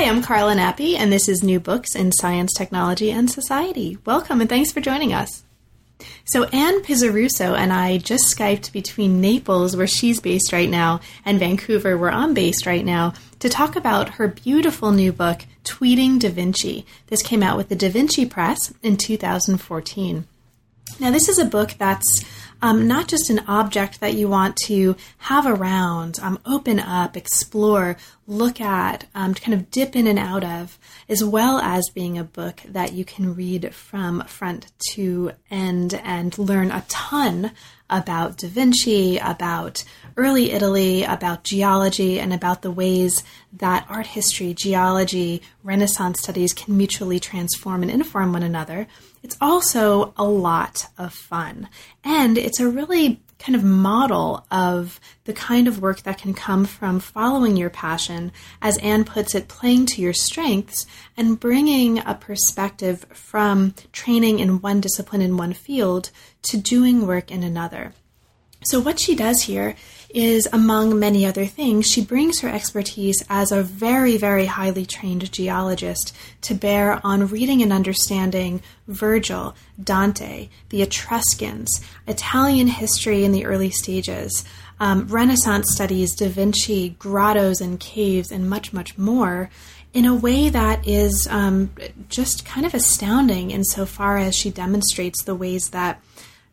Hi, I'm Carla Nappi, and this is New Books in Science, Technology, and Society. Welcome, and thanks for joining us. So, Ann Pizzorusso and I just Skyped between Naples, where she's based right now, and Vancouver, where I'm based right now, to talk about her beautiful new book, Tweeting Da Vinci. This came out with the Da Vinci Press in 2014. Now, this is a book that's um, not just an object that you want to have around, um, open up, explore, look at, um, kind of dip in and out of, as well as being a book that you can read from front to end and learn a ton about Da Vinci, about early Italy, about geology, and about the ways that art history, geology, Renaissance studies can mutually transform and inform one another. It's also a lot of fun. And it's a really kind of model of the kind of work that can come from following your passion, as Ann puts it, playing to your strengths and bringing a perspective from training in one discipline in one field to doing work in another. So, what she does here is, among many other things, she brings her expertise as a very, very highly trained geologist to bear on reading and understanding Virgil, Dante, the Etruscans, Italian history in the early stages, um, Renaissance studies, Da Vinci, grottos and caves, and much, much more in a way that is um, just kind of astounding insofar as she demonstrates the ways that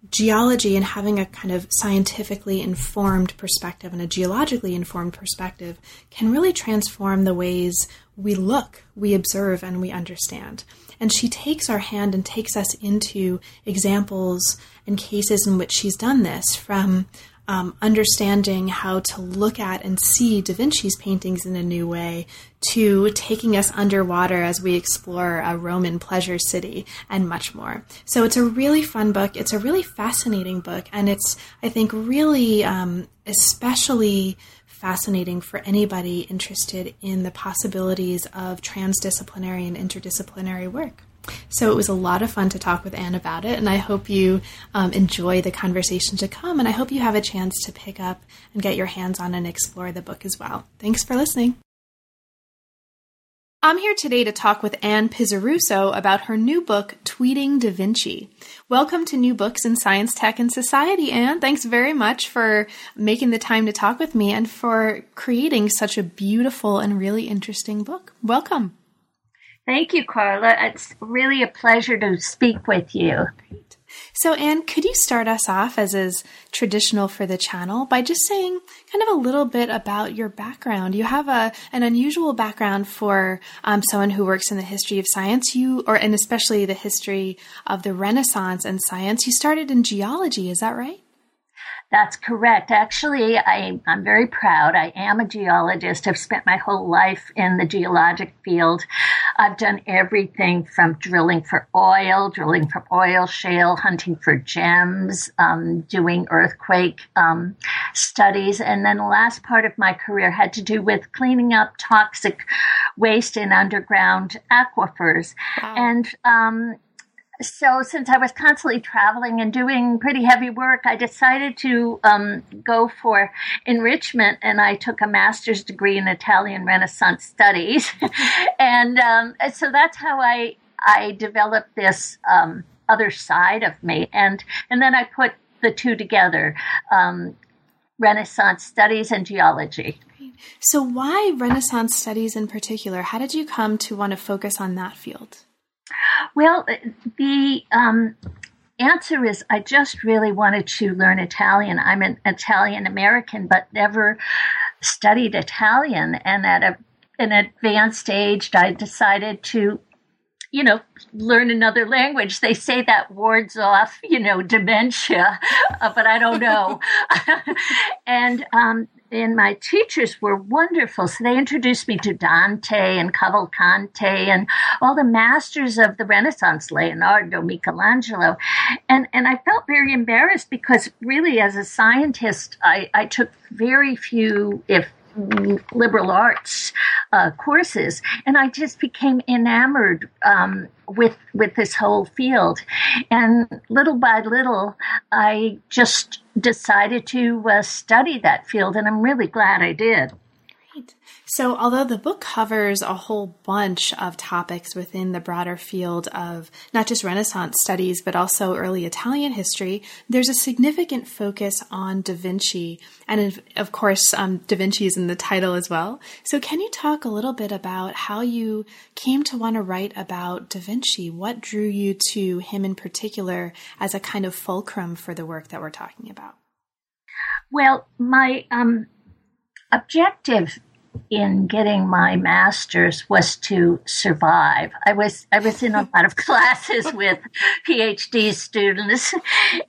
geology and having a kind of scientifically informed perspective and a geologically informed perspective can really transform the ways we look, we observe, and we understand. And she takes our hand and takes us into examples and cases in which she's done this from um, understanding how to look at and see Da Vinci's paintings in a new way, to taking us underwater as we explore a Roman pleasure city, and much more. So it's a really fun book. It's a really fascinating book, and it's, I think, really um, especially fascinating for anybody interested in the possibilities of transdisciplinary and interdisciplinary work. So it was a lot of fun to talk with Ann about it, and I hope you um, enjoy the conversation to come, and I hope you have a chance to pick up and get your hands on and explore the book as well. Thanks for listening. I'm here today to talk with Ann Pizzorusso about her new book, Tweeting Da Vinci. Welcome to New Books in Science, Tech, and Society, Ann. Thanks very much for making the time to talk with me and for creating such a beautiful and really interesting book. Welcome. Thank you, Carla. It's really a pleasure to speak with you. So, Ann, could you start us off, as is traditional for the channel, by just saying kind of a little bit about your background? You have a an unusual background for um, someone who works in the history of science. You, or and especially the history of the Renaissance and science. You started in geology. Is that right? That's correct. Actually, I, am very proud. I am a geologist. I've spent my whole life in the geologic field. I've done everything from drilling for oil, drilling for oil shale, hunting for gems, um, doing earthquake um, studies. And then the last part of my career had to do with cleaning up toxic waste in underground aquifers. Wow. And um, so since I was constantly traveling and doing pretty heavy work, I decided to um, go for enrichment, and I took a master's degree in Italian Renaissance studies, and um, so that's how I I developed this um, other side of me, and and then I put the two together. Um, Renaissance studies and geology. So, why Renaissance studies in particular? How did you come to want to focus on that field? Well, the um, answer is I just really wanted to learn Italian. I'm an Italian American, but never studied Italian. And at a, an advanced age, I decided to you know, learn another language. They say that wards off, you know, dementia, uh, but I don't know. and um, and my teachers were wonderful. So they introduced me to Dante and Cavalcante and all the masters of the Renaissance, Leonardo, Michelangelo. And, and I felt very embarrassed because really as a scientist, I, I took very few, if liberal arts uh, courses, and I just became enamored um, with with this whole field. And little by little, I just decided to uh, study that field, and I'm really glad I did. So, although the book covers a whole bunch of topics within the broader field of not just Renaissance studies, but also early Italian history, there's a significant focus on Da Vinci. And of course, um, Da Vinci is in the title as well. So, can you talk a little bit about how you came to want to write about Da Vinci? What drew you to him in particular as a kind of fulcrum for the work that we're talking about? Well, my um, objective in getting my master's was to survive. I was I was in a lot of classes with PhD students,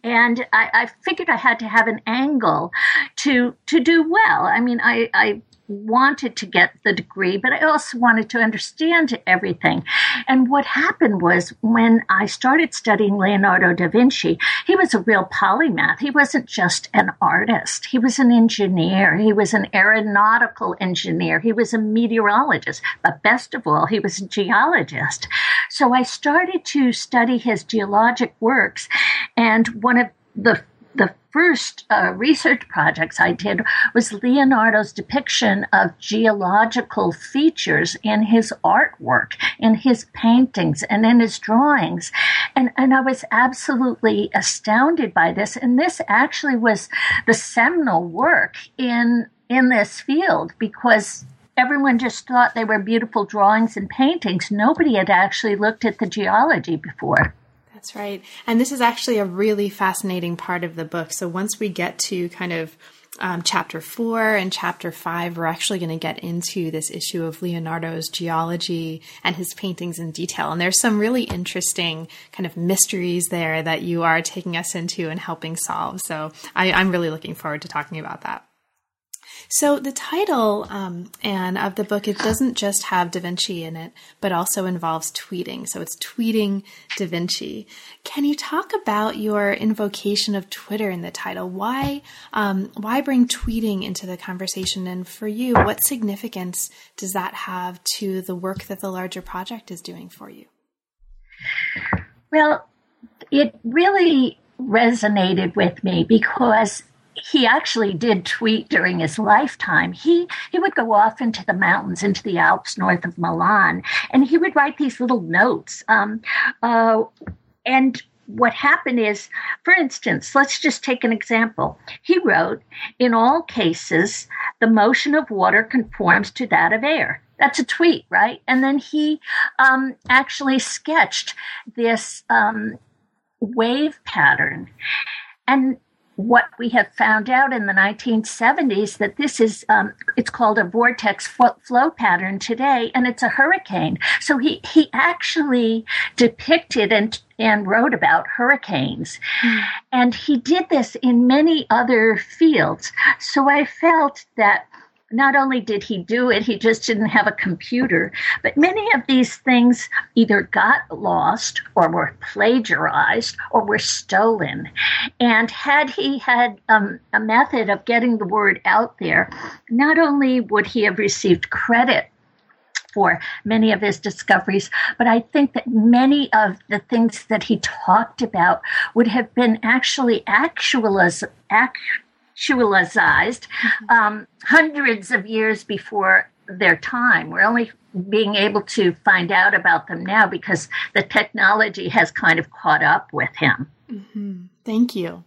and I, I, figured I had to have an angle to to do well. I mean, I, I wanted to get the degree, but I also wanted to understand everything. And what happened was when I started studying Leonardo da Vinci, he was a real polymath. He wasn't just an artist, he was an engineer, he was an aeronautical engineer, he was a meteorologist, but best of all, he was a geologist. So I started to study his geologic works, and one of the the first uh, research projects I did was Leonardo's depiction of geological features in his artwork, in his paintings, and in his drawings. And, and I was absolutely astounded by this. And this actually was the seminal work in, in this field because everyone just thought they were beautiful drawings and paintings. Nobody had actually looked at the geology before. That's right. And this is actually a really fascinating part of the book. So once we get to kind of um, chapter four and chapter five, we're actually going to get into this issue of Leonardo's geology and his paintings in detail. And there's some really interesting kind of mysteries there that you are taking us into and helping solve. So I, I'm really looking forward to talking about that. So the title, um, of the book, it doesn't just have Da Vinci in it, but also involves tweeting. So it's tweeting Da Vinci. Can you talk about your invocation of Twitter in the title? Why, um, why bring tweeting into the conversation? And for you, what significance does that have to the work that the larger project is doing for you? Well, it really resonated with me because he actually did tweet during his lifetime. He he would go off into the mountains, into the Alps north of Milan, and he would write these little notes. Um, uh, and what happened is, for instance, let's just take an example. He wrote, "In all cases, the motion of water conforms to that of air." That's a tweet, right? And then he um, actually sketched this um, wave pattern. And what we have found out in the 1970s that this is um, it's called a vortex flow pattern today and it's a hurricane. So he he actually depicted and and wrote about hurricanes. Mm. and he did this in many other fields. So i felt that not only did he do it, he just didn't have a computer. But many of these things either got lost or were plagiarized or were stolen. And had he had um, a method of getting the word out there, not only would he have received credit for many of his discoveries, but I think that many of the things that he talked about would have been actually actualized actualized mm-hmm. um, hundreds of years before their time. We're only being able to find out about them now because the technology has kind of caught up with him. Mm-hmm. Thank you.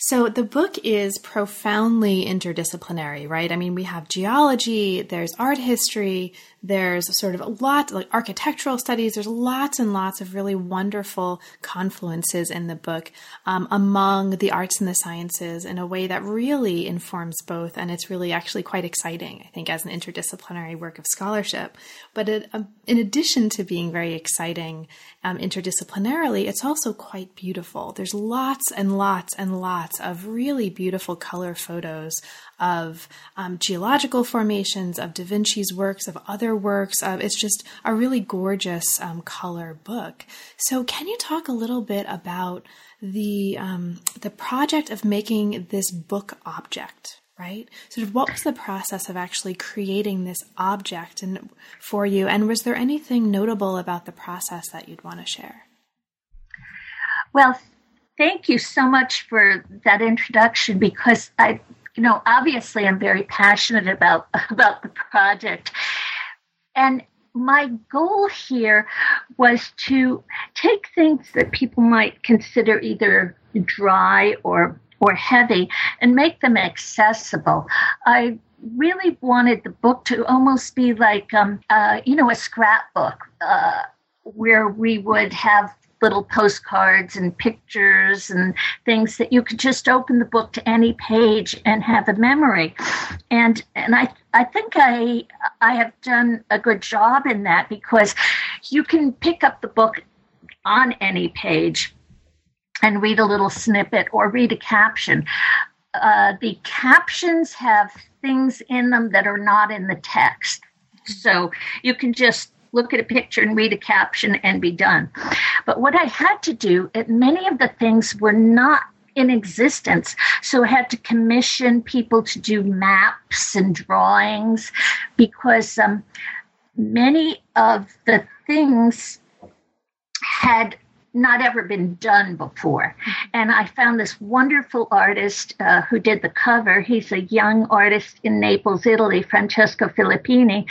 So the book is profoundly interdisciplinary, right? I mean, we have geology, there's art history, there's sort of a lot like architectural studies. There's lots and lots of really wonderful confluences in the book um, among the arts and the sciences in a way that really informs both. And it's really actually quite exciting, I think, as an interdisciplinary work of scholarship. But it, um, in addition to being very exciting um, interdisciplinarily, it's also quite beautiful. There's lots and lots and lots lots of really beautiful color photos of um, geological formations, of Da Vinci's works, of other works. Uh, it's just a really gorgeous um, color book. So, can you talk a little bit about the um, the project of making this book object? right? Sort of what was the process of actually creating this object and for you? And was there anything notable about the process that you'd want to share? Well, thank you so much for that introduction because I, you know, obviously I'm very passionate about about the project. And my goal here was to take things that people might consider either dry or or heavy and make them accessible. I really wanted the book to almost be like, um, uh, you know, a scrapbook uh, where we would have little postcards and pictures and things that you could just open the book to any page and have a memory and and i i think i i have done a good job in that because you can pick up the book on any page and read a little snippet or read a caption. Uh, the captions have things in them that are not in the text. So you can just look at a picture and read a caption and be done. But what I had to do, many of the things were not in existence. So I had to commission people to do maps and drawings because um, many of the things had not ever been done before. And I found this wonderful artist uh, who did the cover. He's a young artist in Naples, Italy, Francesco Filippini.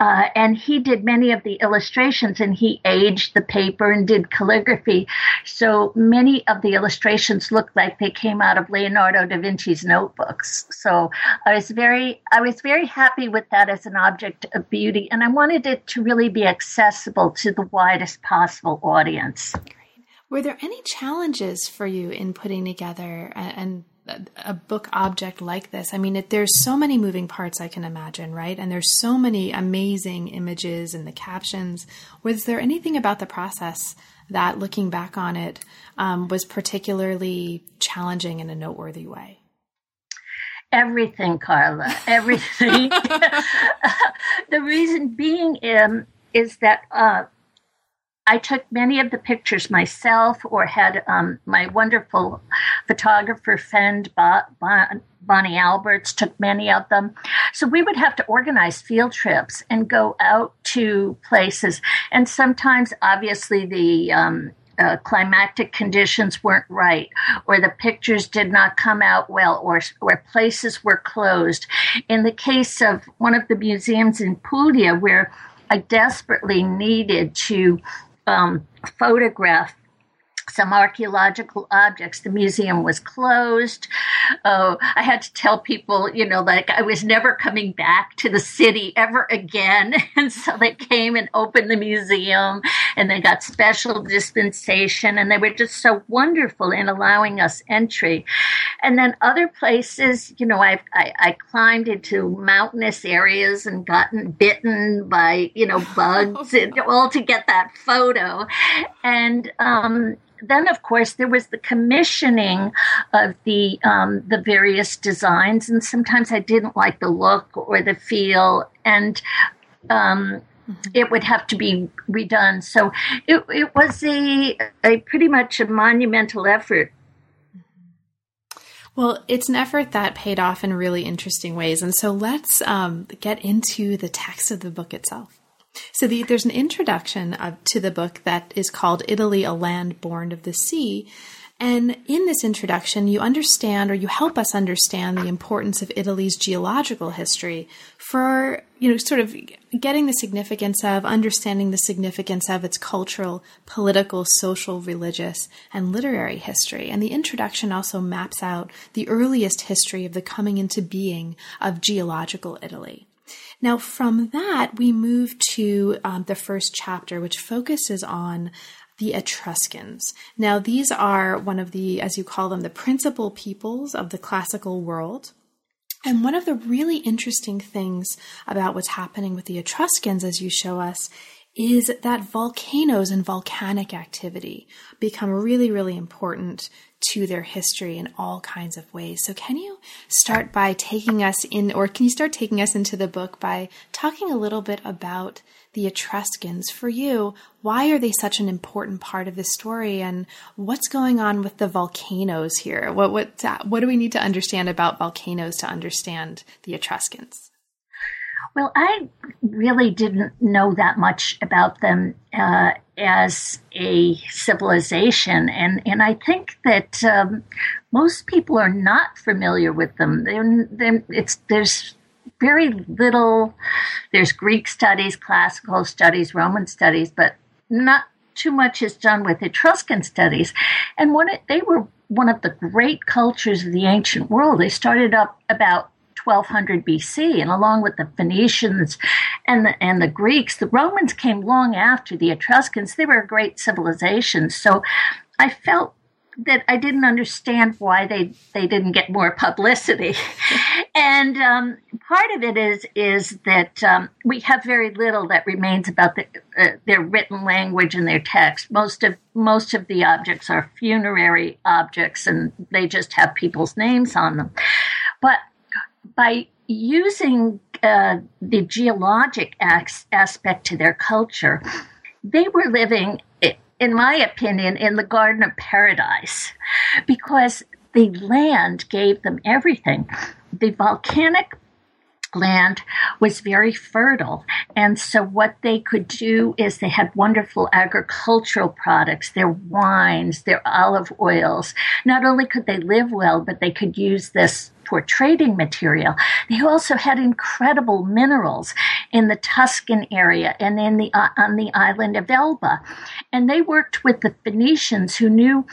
Uh, and he did many of the illustrations and he aged the paper and did calligraphy. So many of the illustrations looked like they came out of Leonardo da Vinci's notebooks. So I was very, I was very happy with that as an object of beauty. And I wanted it to really be accessible to the widest possible audience. Were there any challenges for you in putting together a, a book object like this? I mean, it, there's so many moving parts I can imagine, right? And there's so many amazing images and the captions. Was there anything about the process that, looking back on it, um, was particularly challenging in a noteworthy way? Everything, Carla. Everything. the reason being um, is that. Uh, I took many of the pictures myself or had um, my wonderful photographer friend Bonnie Alberts took many of them. So we would have to organize field trips and go out to places. And sometimes, obviously, the um, uh, climatic conditions weren't right, or the pictures did not come out well, or, or places were closed. In the case of one of the museums in Puglia, where I desperately needed to um, photograph some archaeological objects. The museum was closed. Oh, I had to tell people, you know, like I was never coming back to the city ever again. And so they came and opened the museum and they got special dispensation and they were just so wonderful in allowing us entry. And then other places, you know, I, I, I climbed into mountainous areas and gotten bitten by, you know, bugs and all to get that photo. And, um, then of course there was the commissioning of the um, the various designs and sometimes i didn't like the look or the feel and um, mm-hmm. it would have to be redone so it, it was a, a pretty much a monumental effort well, it's an effort that paid off in really interesting ways. And so let's um, get into the text of the book itself. So the, there's an introduction of, to the book that is called Italy, a Land Born of the Sea. And in this introduction, you understand or you help us understand the importance of Italy's geological history for, you know, sort of getting the significance of, understanding the significance of its cultural, political, social, religious, and literary history. And the introduction also maps out the earliest history of the coming into being of geological Italy. Now, from that, we move to um, the first chapter, which focuses on the Etruscans. Now, these are one of the, as you call them, the principal peoples of the classical world. And one of the really interesting things about what's happening with the Etruscans, as you show us, is that volcanoes and volcanic activity become really, really important to their history in all kinds of ways. So, can you start by taking us in, or can you start taking us into the book by talking a little bit about the Etruscans? For you, why are they such an important part of the story, and what's going on with the volcanoes here? What what what do we need to understand about volcanoes to understand the Etruscans? Well, I really didn't know that much about them uh, as a civilization, and and I think that um, most people are not familiar with them. They're, they're, it's there's very little. There's Greek studies, classical studies, Roman studies, but not too much is done with Etruscan studies. And when it, they were one of the great cultures of the ancient world, they started up about 1200 BC, and along with the Phoenicians and the, and the Greeks, the Romans came long after the Etruscans. They were a great civilization. So I felt that I didn't understand why they they didn't get more publicity, and um, part of it is is that um, we have very little that remains about the, uh, their written language and their text. Most of most of the objects are funerary objects, and they just have people's names on them. But by using uh, the geologic as- aspect to their culture, they were living, in my opinion, in the Garden of Paradise because the land gave them everything. The volcanic land was very fertile. And so what they could do is they had wonderful agricultural products, their wines, their olive oils. Not only could they live well, but they could use this for trading material. They also had incredible minerals in the Tuscan area and in the uh, on the island of Elba. And they worked with the Phoenicians who knew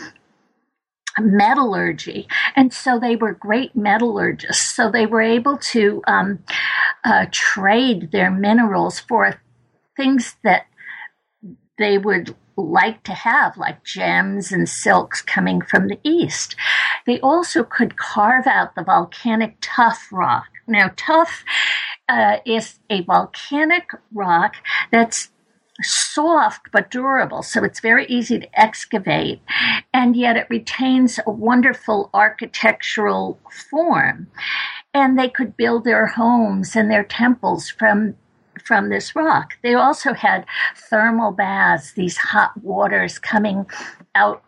metallurgy. And so they were great metallurgists. So they were able to um, uh, trade their minerals for things that they would like to have, like gems and silks coming from the east. They also could carve out the volcanic tuff rock. Now, tuff uh, is a volcanic rock that's soft but durable, so it's very easy to excavate, and yet it retains a wonderful architectural form. And they could build their homes and their temples from from this rock. They also had thermal baths, these hot waters coming out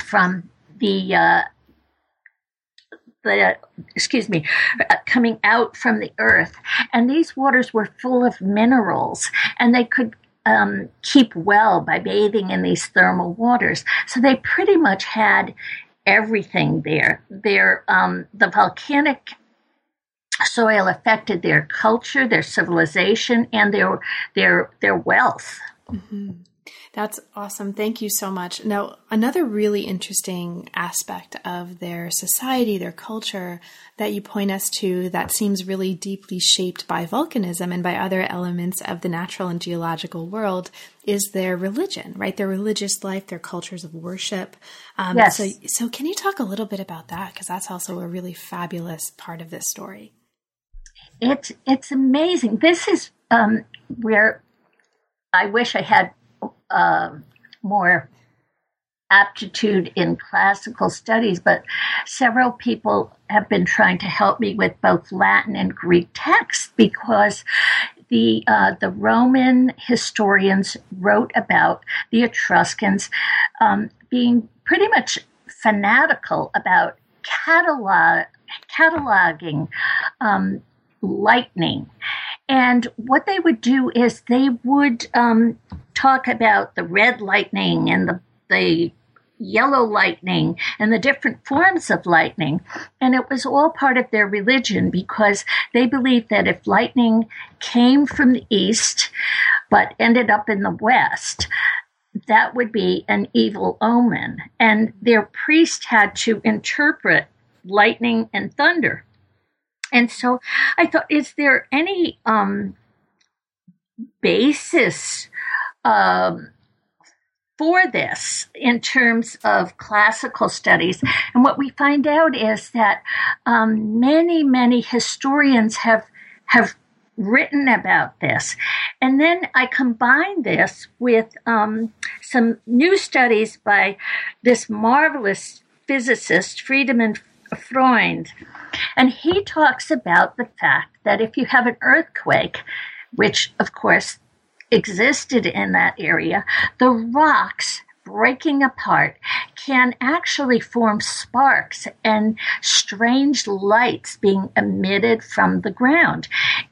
from the uh, the excuse me uh, coming out from the earth and these waters were full of minerals and they could um, keep well by bathing in these thermal waters. So they pretty much had everything there. Their um, the volcanic soil affected their culture, their civilization, and their their their wealth. Mm-hmm. That's awesome. Thank you so much. Now, another really interesting aspect of their society, their culture that you point us to that seems really deeply shaped by volcanism and by other elements of the natural and geological world is their religion, right? Their religious life, their cultures of worship. Um, yes. So, so can you talk a little bit about that? Because that's also a really fabulous part of this story. It's it's amazing. This is um, where I wish I had uh, more aptitude in classical studies, but several people have been trying to help me with both Latin and Greek texts because the uh, the Roman historians wrote about the Etruscans um, being pretty much fanatical about catalog cataloging um, lightning. And what they would do is they would um, talk about the red lightning and the, the yellow lightning and the different forms of lightning. And it was all part of their religion because they believed that if lightning came from the east but ended up in the west, that would be an evil omen. And their priest had to interpret lightning and thunder. And so I thought, is there any um, basis um, for this in terms of classical studies. And what we find out is that um, many, many historians have have written about this. And then I combine this with um, some new studies by this marvelous physicist Friedemann Freund. And he talks about the fact that if you have an earthquake, which of course existed in that area, the rocks breaking apart can actually form sparks and strange lights being emitted from the ground.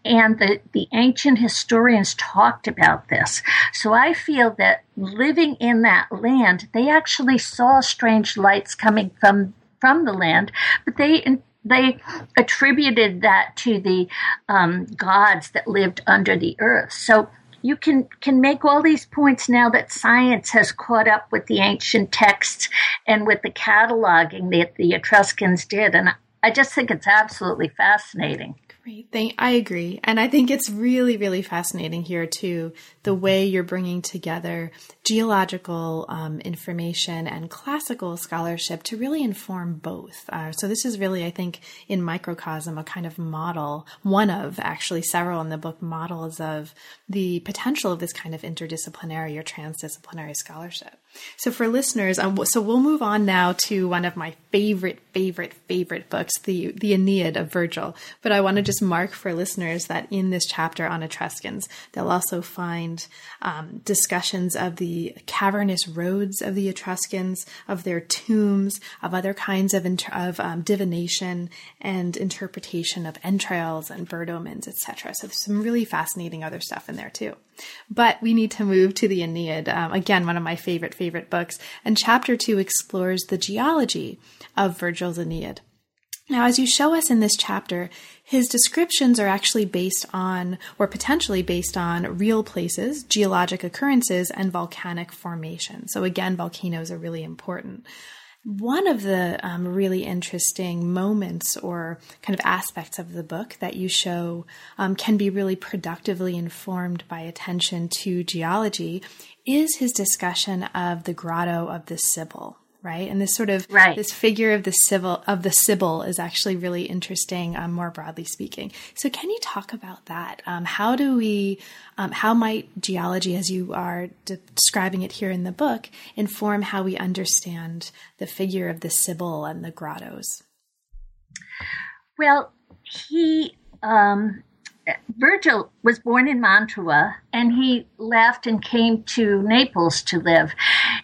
And the, the ancient historians talked about this. So I feel that living in that land, they actually saw strange lights coming from from the land, but they they attributed that to the um, gods that lived under the earth. So you can can make all these points now that science has caught up with the ancient texts and with the cataloging that the Etruscans did, and I just think it's absolutely fascinating. Great. Thank, I agree. And I think it's really, really fascinating here, too, the way you're bringing together geological um, information and classical scholarship to really inform both. Uh, so, this is really, I think, in microcosm, a kind of model, one of actually several in the book models of the potential of this kind of interdisciplinary or transdisciplinary scholarship. So for listeners, um, so we'll move on now to one of my favorite, favorite, favorite books, the the Aeneid of Virgil. But I want to just mark for listeners that in this chapter on Etruscans, they'll also find um, discussions of the cavernous roads of the Etruscans, of their tombs, of other kinds of inter- of um, divination and interpretation of entrails and bird omens, etc. So there's some really fascinating other stuff in there too. But we need to move to the Aeneid. Um, again, one of my favorite, favorite books. And chapter two explores the geology of Virgil's Aeneid. Now, as you show us in this chapter, his descriptions are actually based on, or potentially based on, real places, geologic occurrences, and volcanic formations. So, again, volcanoes are really important. One of the um, really interesting moments or kind of aspects of the book that you show um, can be really productively informed by attention to geology is his discussion of the grotto of the Sibyl right? And this sort of right. this figure of the civil of the Sibyl is actually really interesting, um, more broadly speaking. So, can you talk about that? Um, how do we, um, how might geology, as you are describing it here in the book, inform how we understand the figure of the Sibyl and the grottos? Well, he um, Virgil was born in Mantua and he left and came to Naples to live.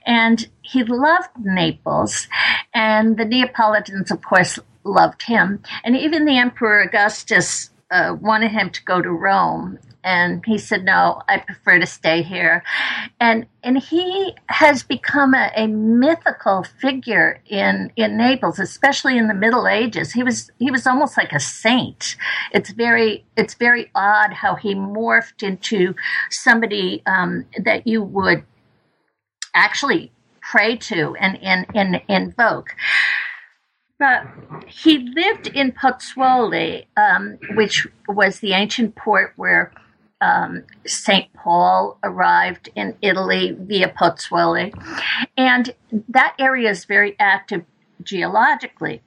And he loved Naples. And the Neapolitans, of course, loved him. And even the Emperor Augustus uh, wanted him to go to Rome and he said no i prefer to stay here and and he has become a, a, mythical figure in in naples especially in the middle ages he was he was almost like a saint it's very it's very odd how he morphed into somebody um, that you would actually pray to and, and, and invoke but he lived in Pozzuoli, um, which was the ancient port where um, St. Paul arrived in Italy via Pozzuoli. And that area is very active geologically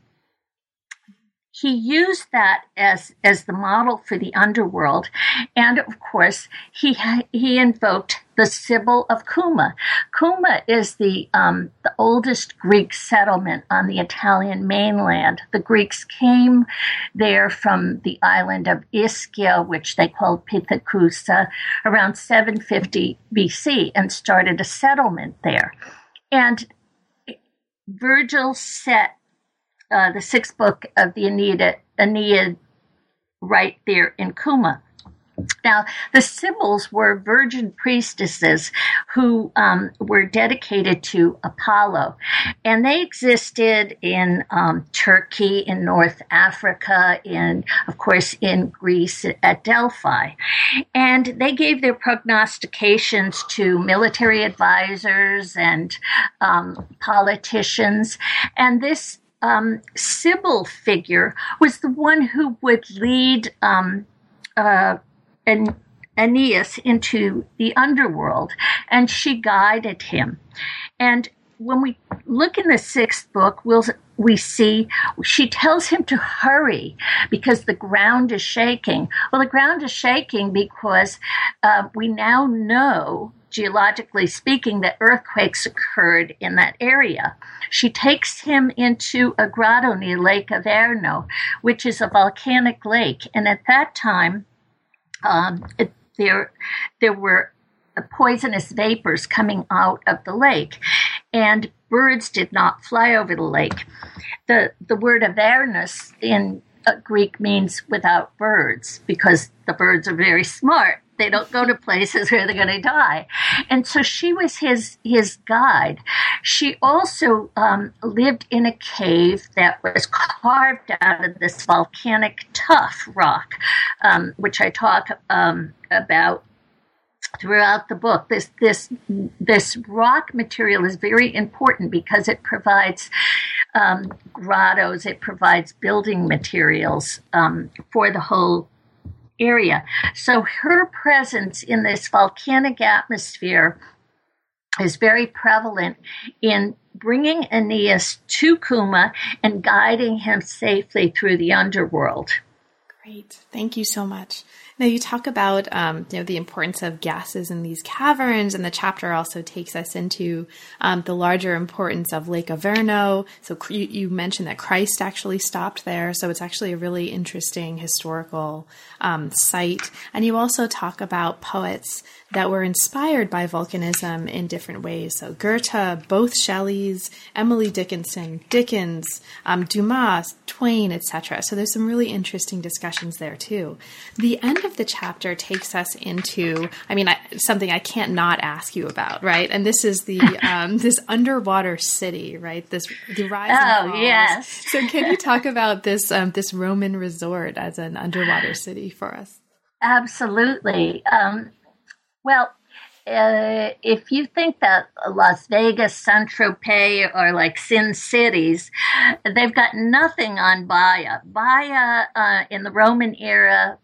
he used that as as the model for the underworld and of course he he invoked the Sibyl of Cuma. Cuma is the um, the oldest Greek settlement on the Italian mainland. The Greeks came there from the island of Ischia, which they called Pithecusa, around 750 BC, and started a settlement there. And Virgil set uh, the sixth book of the Aeneid, Aeneid right there in Cuma. Now, the Sibyls were virgin priestesses who um, were dedicated to Apollo, and they existed in um, Turkey, in North Africa, in, of course, in Greece at Delphi. And they gave their prognostications to military advisors and um, politicians. And this um, Sibyl figure was the one who would lead um, uh, an, Aeneas into the underworld, and she guided him. And when we look in the sixth book, we'll we see she tells him to hurry because the ground is shaking. Well, the ground is shaking because uh, we now know geologically speaking, that earthquakes occurred in that area. She takes him into a grotto near Lake Averno, which is a volcanic lake. And at that time, um, it, there, there were poisonous vapors coming out of the lake, and birds did not fly over the lake. The, the word Avernus in uh, Greek means without birds because the birds are very smart. They don't go to places where they're going to die. And so she was his, his guide. She also um, lived in a cave that was carved out of this volcanic tuff rock, um, which I talk um, about throughout the book. This this this rock material is very important because it provides um, grottos, it provides building materials um, for the whole area. So her presence in this volcanic atmosphere is very prevalent in bringing Aeneas to Cuma and guiding him safely through the underworld. Great. Thank you so much. Now you talk about um, you know the importance of gases in these caverns, and the chapter also takes us into um, the larger importance of Lake Averno. So you, you, mentioned that Christ actually stopped there, so it's actually a really interesting historical um, site. And you also talk about poets that were inspired by volcanism in different ways. So Goethe, both Shelleys, Emily Dickinson, Dickens, um, Dumas, Twain, etc. So there's some really interesting discussions there too. The end of the chapter takes us into, I mean, I, something I can't not ask you about, right? And this is the um, this underwater city, right? This the rise. Oh yes. So can you talk about this um, this Roman resort as an underwater city for us? Absolutely. Um, well, uh, if you think that Las Vegas, Saint Tropez are like sin cities, they've got nothing on Baia. Baia uh, in the Roman era,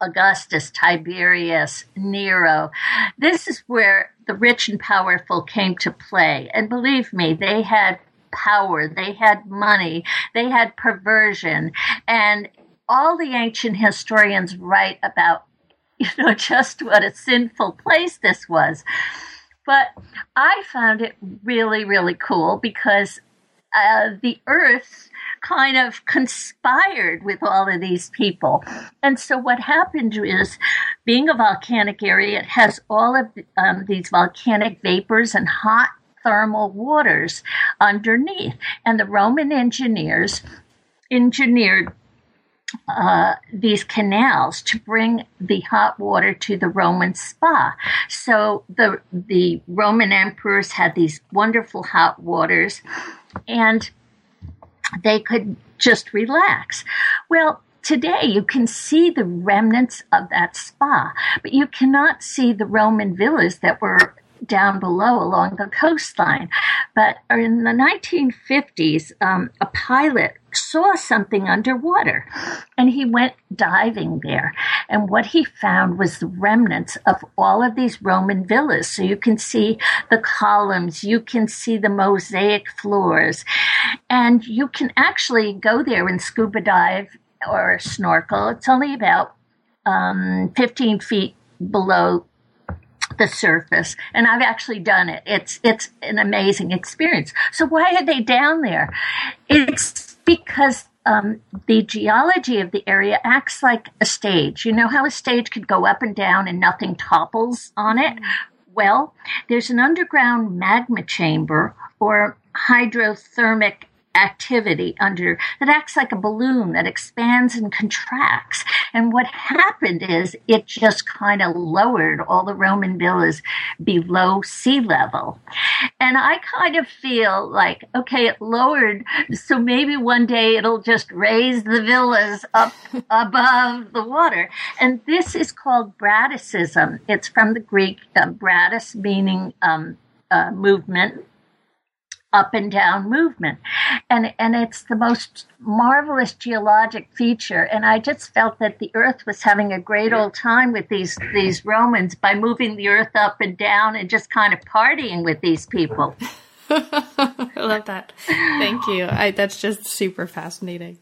Augustus, Tiberius, Nero. This is where the rich and powerful came to play. And believe me, they had power, they had money, they had perversion. And all the ancient historians write about you know, just what a sinful place this was. But I found it really, really cool because uh, the earth kind of conspired with all of these people. And so what happened is, being a volcanic area, it has all of um, these volcanic vapors and hot thermal waters underneath. And the Roman engineers engineered uh, these canals to bring the hot water to the Roman spa. So the the Roman emperors had these wonderful hot waters, and they could just relax. Well, today you can see the remnants of that spa, but you cannot see the Roman villas that were down below along the coastline. But in the 1950s, um, a pilot saw something underwater and he went diving there. And what he found was the remnants of all of these Roman villas. So you can see the columns, you can see the mosaic floors, and you can actually go there and scuba dive or snorkel. It's only about um, 15 feet below the surface and I've actually done it. It's it's an amazing experience. So why are they down there? It's because um, the geology of the area acts like a stage. You know how a stage could go up and down and nothing topples on it? Well, there's an underground magma chamber or hydrothermic activity under that acts like a balloon that expands and contracts. And what happened is it just kind of lowered all the Roman villas below sea level. And I kind of feel like, okay, it lowered, so maybe one day it'll just raise the villas up above the water. And this is called bradyseism. It's from the Greek uh, Bratis, meaning um, uh, movement up and down movement. And, and it's the most marvelous geologic feature. And I just felt that the earth was having a great old time with these, these Romans by moving the earth up and down and just kind of partying with these people. I love that. Thank you. I, that's just super fascinating.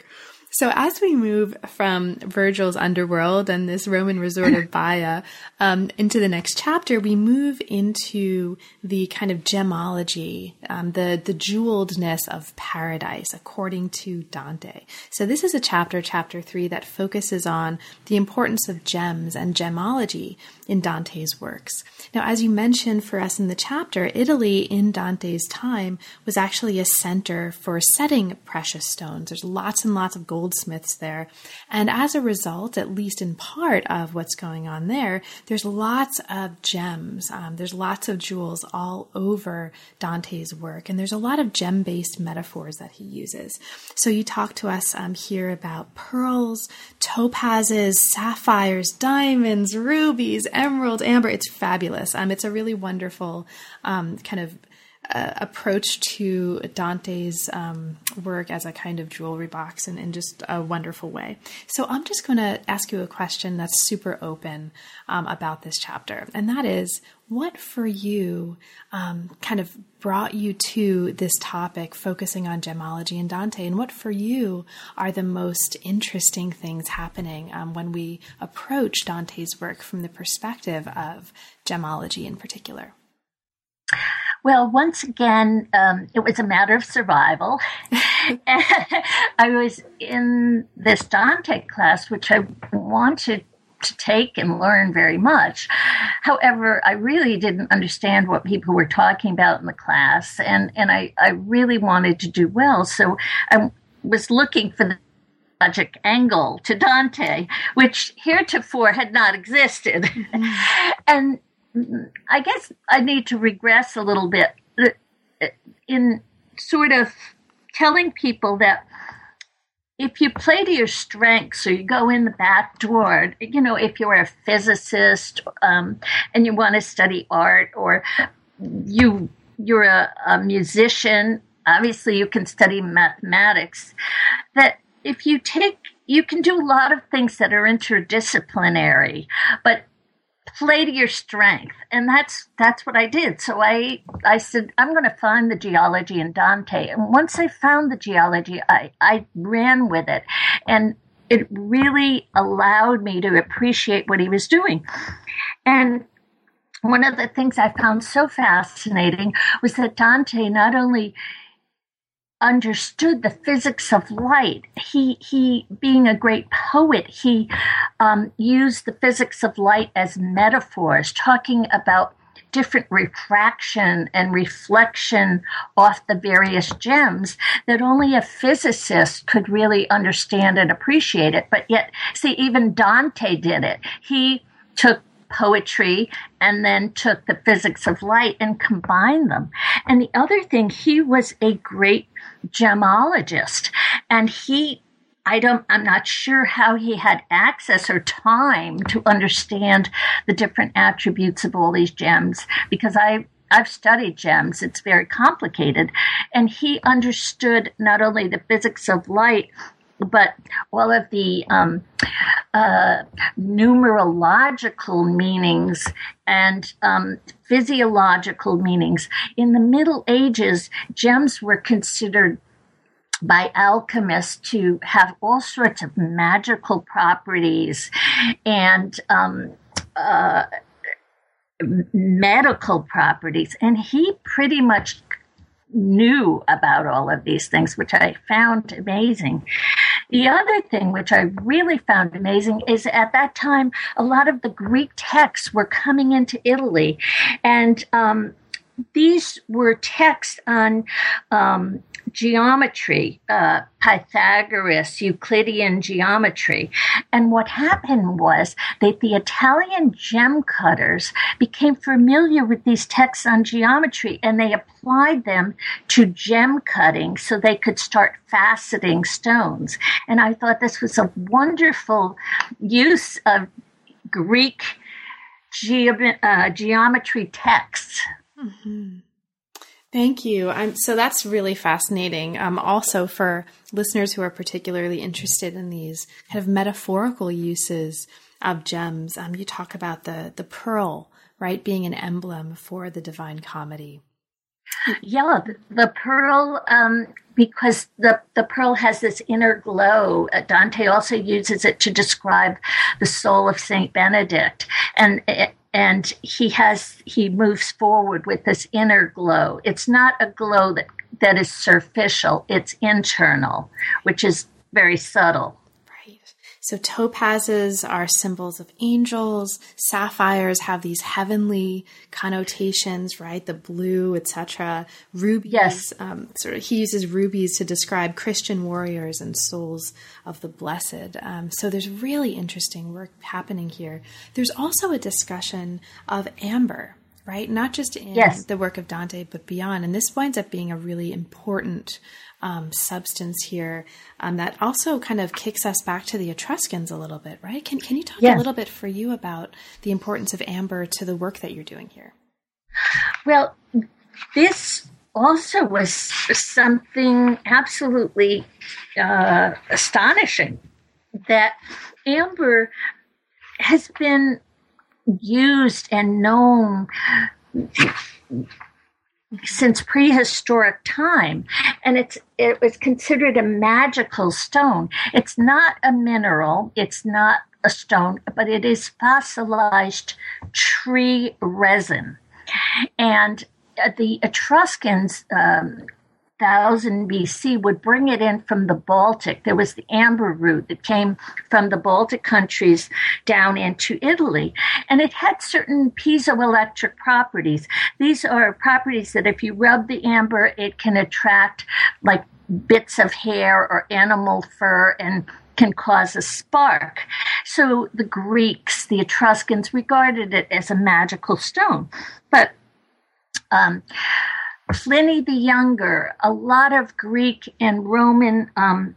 So, as we move from Virgil's underworld and this Roman resort of Baia um, into the next chapter, we move into the kind of gemology, um, the the jewelledness of paradise, according to Dante. So, this is a chapter, chapter three, that focuses on the importance of gems and gemology in Dante's works. Now, as you mentioned for us in the chapter, Italy in Dante's time was actually a center for setting precious stones. There's lots and lots of goldsmiths there. And as a result, at least in part of what's going on there, there's lots of gems. Um, there's lots of jewels all over Dante's work. And there's a lot of gem based metaphors that he uses. So you talk to us um, here about pearls, topazes, sapphires, diamonds, rubies, emerald, amber. It's fabulous. Um, it's a really wonderful um, kind of uh, approach to Dante's um, work as a kind of jewelry box in, in just a wonderful way. So I'm just going to ask you a question that's super open um, about this chapter, and that is what for you um, kind of brought you to this topic focusing on gemology and Dante, and what for you are the most interesting things happening um, when we approach Dante's work from the perspective of gemology in particular? Well, once again, um, it was a matter of survival. I was in this Dante class, which I wanted to take and learn very much. However, I really didn't understand what people were talking about in the class, and, and I, I really wanted to do well. So I was looking for the logic angle to Dante, which heretofore had not existed. Mm. and I guess I need to regress a little bit in sort of telling people that if you play to your strengths or you go in the back door, you know, if you're a physicist um, and you want to study art or you you're a, a musician, obviously you can study mathematics. That if you take you can do a lot of things that are interdisciplinary, but play to your strength. And that's that's what i did. So i i said i'm going to find the geology in dante. And once i found the geology i i ran with it. And it really allowed me to appreciate what he was doing. And one of the things i found so fascinating was that dante not only understood the physics of light. He he, being a great poet, he um, used the physics of light as metaphors, talking about different refraction and reflection off the various gems that only a physicist could really understand and appreciate it. But yet, see, even Dante did it. He took poetry and then took the physics of light and combined them. And the other thing, he was a great gemologist and he I don't, I'm not sure how he had access or time to understand the different attributes of all these gems because I, I've studied gems. It's very complicated. And he understood not only the physics of light, but all of the um, uh, numerological meanings and um, physiological meanings. In the Middle Ages, gems were considered by alchemists to have all sorts of magical properties and um, uh, medical properties. And he pretty much knew about all of these things, which I found amazing. The other thing, which I really found amazing, is at that time, a lot of the Greek texts were coming into Italy. And um, these were texts on um, geometry, uh, Pythagoras, Euclidean geometry. And what happened was that the Italian gem cutters became familiar with these texts on geometry and they applied them to gem cutting so they could start faceting stones. And I thought this was a wonderful use of Greek uh, geometry texts. Mm-hmm. Thank you. Um, so that's really fascinating. Um, also, for listeners who are particularly interested in these kind of metaphorical uses of gems, um, you talk about the the pearl, right, being an emblem for the Divine Comedy. Yeah, the, the pearl, um, because the, the pearl has this inner glow. Uh, Dante also uses it to describe the soul of Saint Benedict, and and he has he moves forward with this inner glow. It's not a glow that that is superficial; it's internal, which is very subtle. So topazes are symbols of angels. Sapphires have these heavenly connotations, right? The blue, etc. Rubies, yes. Um, sort of, he uses rubies to describe Christian warriors and souls of the blessed. Um, so there's really interesting work happening here. There's also a discussion of amber, right? Not just in yes. the work of Dante, but beyond. And this winds up being a really important um, substance here um, that also kind of kicks us back to the Etruscans a little bit, right? Can, can you talk a little bit for you about the importance of amber to the work that you're doing here? Well, this also was something absolutely uh, astonishing that amber has been used and known since prehistoric time and it's it was considered a magical stone. It's not a mineral it's not a stone but it is fossilized tree resin. And the etruscans um, 1000 BC would bring it in from the Baltic. There was the amber route that came from the Baltic countries down into Italy. And it had certain piezoelectric properties. These are properties that if you rub the amber, it can attract like bits of hair or animal fur and can cause a spark. So the Greeks, the Etruscans regarded it as a magical stone. But um, Pliny the Younger, a lot of Greek and Roman um,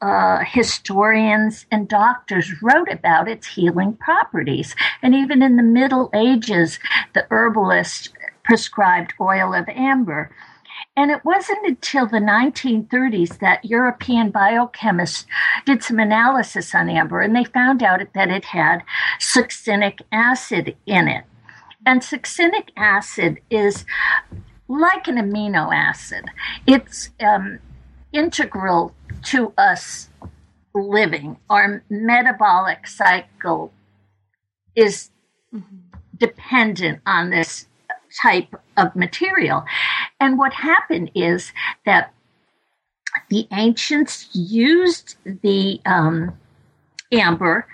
uh, historians and doctors wrote about its healing properties. And even in the Middle Ages, the herbalist prescribed oil of amber. And it wasn't until the 1930s that European biochemists did some analysis on amber and they found out that it had succinic acid in it. And succinic acid is like an amino acid. It's um, integral to us living. Our metabolic cycle is dependent on this type of material. And what happened is that the ancients used the um, amber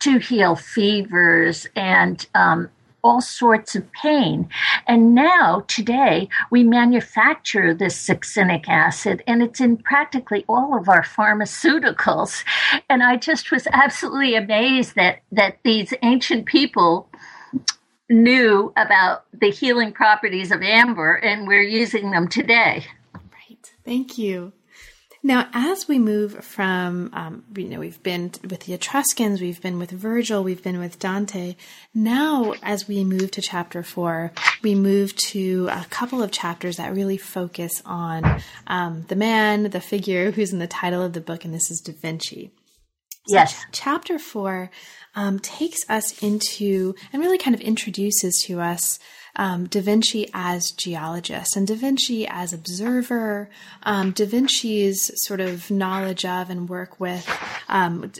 to heal fevers and um, all sorts of pain. And now, today, we manufacture this succinic acid and it's in practically all of our pharmaceuticals. And I just was absolutely amazed that, that these ancient people knew about the healing properties of amber and we're using them today. Right. Thank you. Now, as we move from, um, you know, we've been with the Etruscans, we've been with Virgil, we've been with Dante. Now, as we move to chapter four, we move to a couple of chapters that really focus on um, the man, the figure who's in the title of the book, and this is Da Vinci. So yes. Chapter four um, takes us into and really kind of introduces to us um, Da Vinci as geologist and Da Vinci as observer, um, Da Vinci's sort of knowledge of and work with um,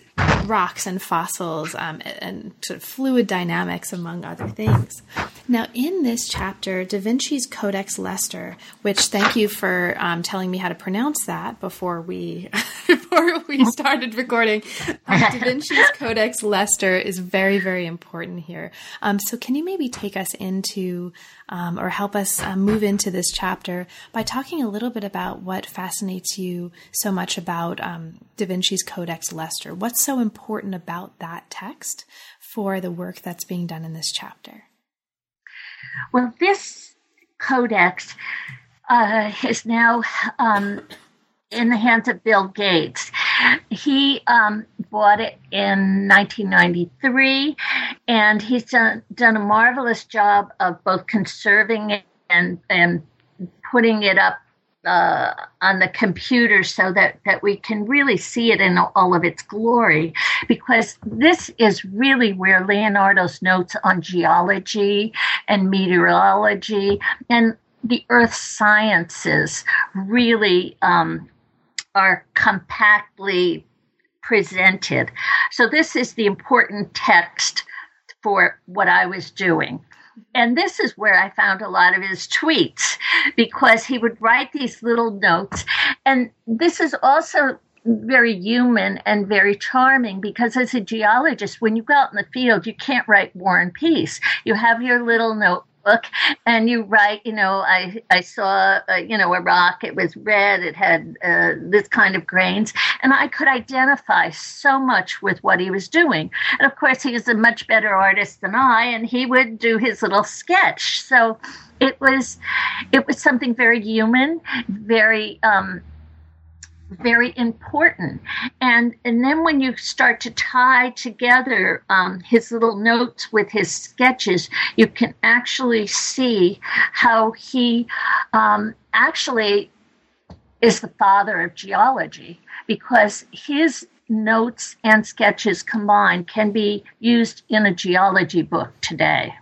rocks and fossils um, and sort of fluid dynamics, among other things. Now, in this chapter, Da Vinci's Codex Leicester, which thank you for um, telling me how to pronounce that before we before we started recording. Um, da Vinci's Codex Leicester is very very important here. Um, so, can you maybe take us into um, or help us uh, move into this chapter by talking a little bit about what fascinates you so much about um, Da Vinci's Codex Leicester? What's so important about that text for the work that's being done in this chapter? Well, this codex uh, is now um, in the hands of Bill Gates. He um, bought it in 1993, and he's done, done a marvelous job of both conserving it and, and putting it up uh, on the computer so that, that we can really see it in all of its glory. Because this is really where Leonardo's notes on geology and meteorology and the earth sciences really um, are compactly presented. So, this is the important text for what I was doing. And this is where I found a lot of his tweets because he would write these little notes. And this is also very human and very charming because as a geologist, when you go out in the field, you can't write war and peace. You have your little note book and you write you know i i saw uh, you know a rock it was red it had uh, this kind of grains and i could identify so much with what he was doing. And of course he was a much better artist than i and he would do his little sketch. So it was it was something very human very um, very important. And and then when you start to tie together um, his little notes with his sketches, you can actually see how he um, actually is the father of geology because his notes and sketches combined can be used in a geology book today.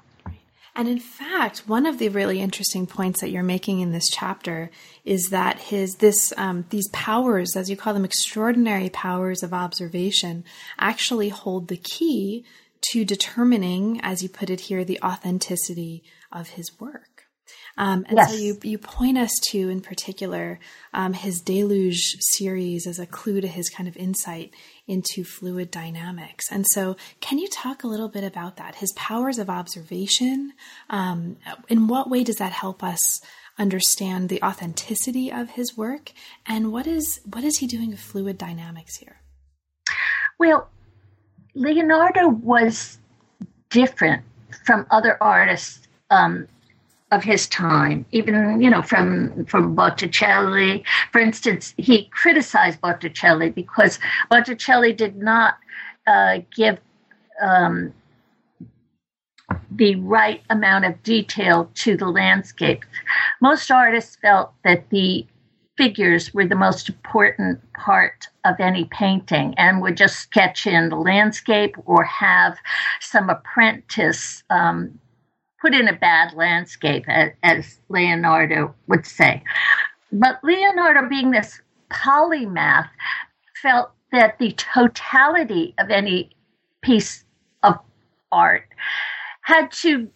And in fact, one of the really interesting points that you're making in this chapter is that his this um, these powers, as you call them, extraordinary powers of observation, actually hold the key to determining, as you put it here, the authenticity of his work. Um, and yes. so you you point us to, in particular, um, his Deluge series as a clue to his kind of insight into fluid dynamics. And so, can you talk a little bit about that? His powers of observation. Um, in what way does that help us? understand the authenticity of his work and what is what is he doing with fluid dynamics here well leonardo was different from other artists um, of his time, even you know from from Botticelli. For instance, he criticized Botticelli because Botticelli did not uh, give um, the right amount of detail to the landscape. Most artists felt that the figures were the most important part of any painting and would just sketch in the landscape or have some apprentice um, put in a bad landscape, as, Leonardo would say. But Leonardo, being this polymath, felt that the totality of any piece of art had to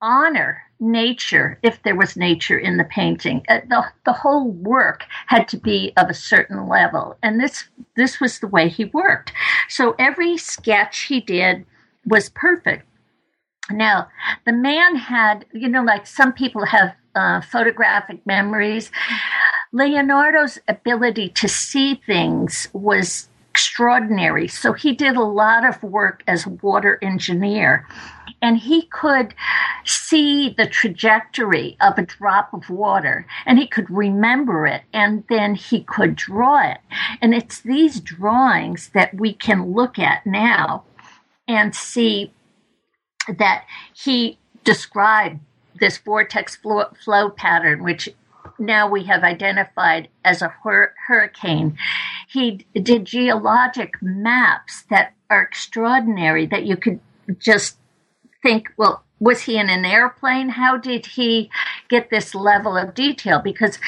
honor nature if there was nature in the painting. Uh, the, the whole work had to be of a certain level and this this was the way he worked. So every sketch he did was perfect now, the man had, you know, like some people have uh, photographic memories. Leonardo's ability to see things was extraordinary. So he did a lot of work as a water engineer. And he could see the trajectory of a drop of water and he could remember it and then he could draw it. And it's these drawings that we can look at now and see that he described this vortex flow, flow pattern, which now we have identified as a hur- hurricane. He did geologic maps that are extraordinary that you could just think, well, was he in an airplane? How did he get this level of detail? Because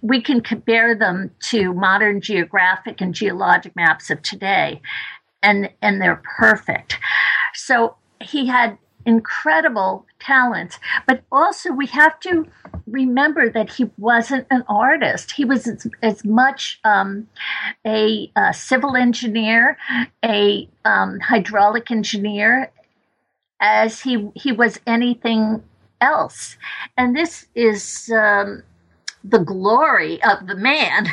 we can compare them to modern geographic and geologic maps of today, and and they're perfect. So he had incredible talents, but also we have to remember that he wasn't an artist. He was as, as much um, a, a, civil engineer, a um, hydraulic engineer, as he he was anything else. And this is um, the glory of the man.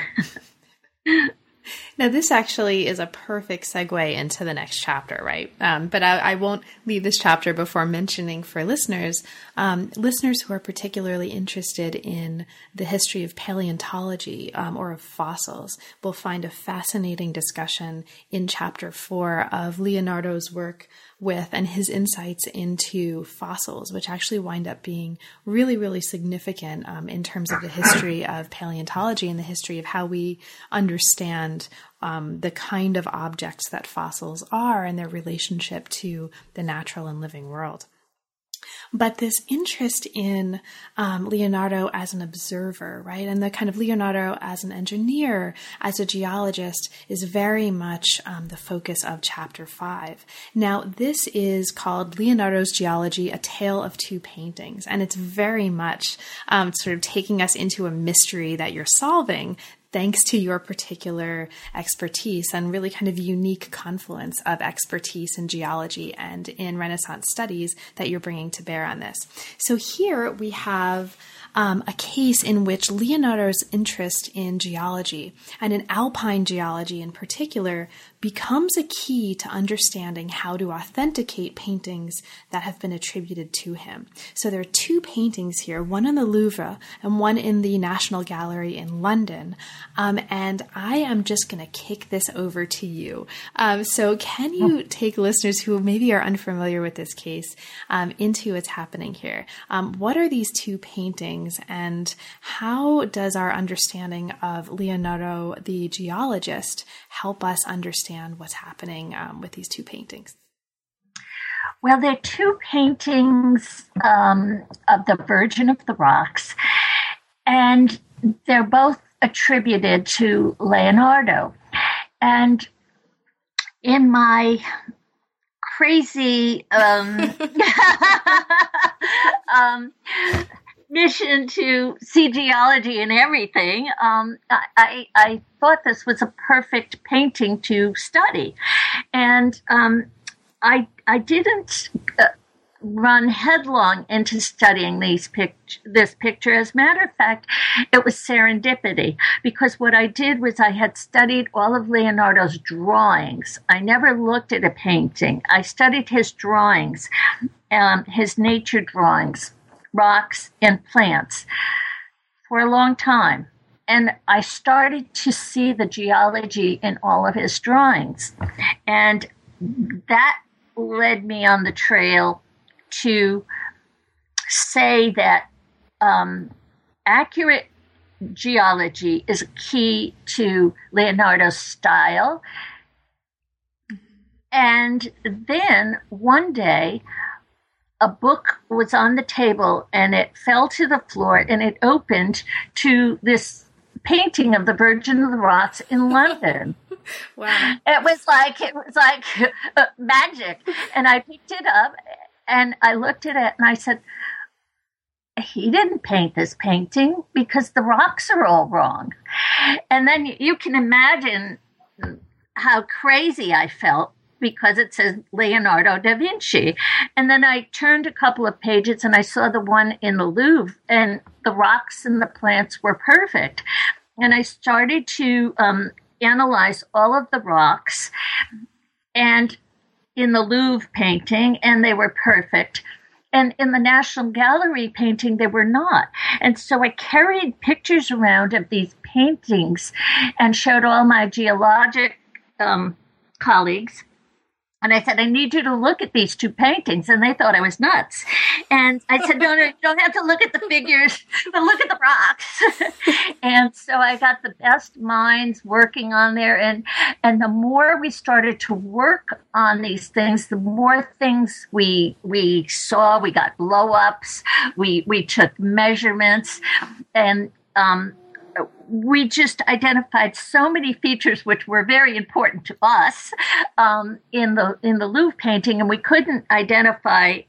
Now, this actually is a perfect segue into the next chapter, right? Um, but I, I, won't leave this chapter before mentioning for listeners, um, listeners who are particularly interested in the history of paleontology um, or of fossils, will find a fascinating discussion in chapter four of Leonardo's work with and his insights into fossils, which actually wind up being really, really significant um, in terms of the history of paleontology and the history of how we understand um, the kind of objects that fossils are and their relationship to the natural and living world. but this interest in um, Leonardo as an observer, right, and the kind of Leonardo as an engineer, as a geologist, is very much um, the focus of chapter five. Now, this is called Leonardo's Geology: A Tale of Two Paintings, and it's very much um, sort of taking us into a mystery that you're solving thanks to your particular expertise and really kind of unique confluence of expertise in geology and in Renaissance studies that you're bringing to bear on this. So here we have um, a case in which Leonardo's interest in geology and in alpine geology in particular becomes a key to understanding how to authenticate paintings that have been attributed to him. So there are two paintings here, one in the Louvre and one in the National Gallery in London. Um, and I am just going to kick this over to you. Um, so can you take listeners who maybe are unfamiliar with this case um, into what's happening here? Um, what are these two paintings and how does our understanding of Leonardo the geologist help us understand what's happening um, with these two paintings? Well, they're two paintings um, of the Virgin of the Rocks, and they're both attributed to Leonardo. And in my crazy um, um, mission to see geology and everything, um, I, I, thought this was a perfect painting to study. And um, I, I didn't uh, run headlong into studying these pict- this picture. As a matter of fact, it was serendipity because what I did was I had studied all of Leonardo's drawings. I never looked at a painting. I studied his drawings, um, his nature drawings rocks, and plants for a long time. And I started to see the geology in all of his drawings. And that led me on the trail to say that um, accurate geology is a key to Leonardo's style. And then one day a book was on the table and it fell to the floor and it opened to this painting of the Virgin of the Rocks in London. wow. It was like it was like uh, magic. And I picked it up and I looked at it and I said, he didn't paint this painting because the rocks are all wrong. And then you can imagine how crazy I felt because it says Leonardo da Vinci. And then I turned a couple of pages and I saw the one in the Louvre, and the rocks and the plants were perfect. And I started to um, analyze all of the rocks and in the Louvre painting, and they were perfect. And in the National Gallery painting, they were not. And so I carried pictures around of these paintings and showed all my geologic um, colleagues and I said, I need you to look at these two paintings. And they thought I was nuts. And I said, no, no, you don't have to look at the figures, but look at the rocks. and so I got the best minds working on there. And, and the more we started to work on these things, the more things we, we saw, we got blow ups, we, we took measurements and, um, we just identified so many features which were very important to us um, in the in the Louvre painting, and we couldn't identify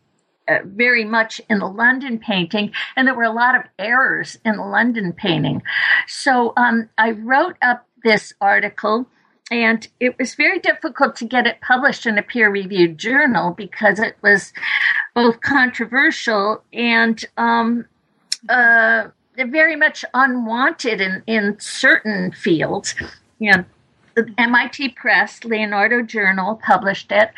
uh, very much in the London painting, and there were a lot of errors in the London painting. So um, I wrote up this article, and it was very difficult to get it published in a peer reviewed journal because it was both controversial and um, uh, very much unwanted in, in certain fields. You know, the MIT Press, Leonardo Journal published it,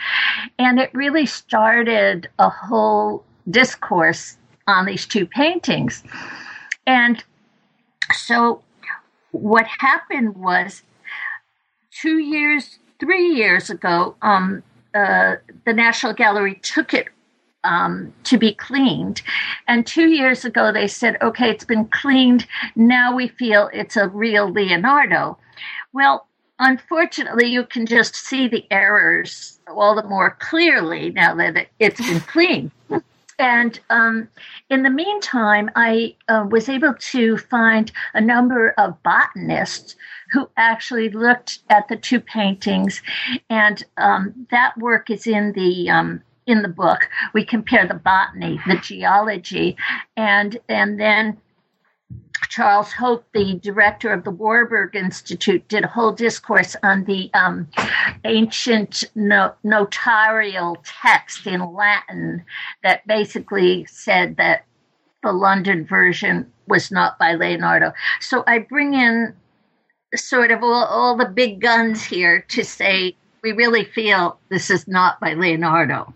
and it really started a whole discourse on these two paintings. And so what happened was two years, three years ago, um, uh, the National Gallery took it um, to be cleaned. And two years ago, they said, okay, it's been cleaned. Now we feel it's a real Leonardo. Well, unfortunately, you can just see the errors all the more clearly now that it's been cleaned. and um, in the meantime, I uh, was able to find a number of botanists who actually looked at the two paintings, and um, that work is in the um, in the book. We compare the botany, the geology, and and then Charles Hope, the director of the Warburg Institute, did a whole discourse on the um, ancient no- notarial text in Latin that basically said that the London version was not by Leonardo. So I bring in sort of all, all the big guns here to say we really feel this is not by Leonardo.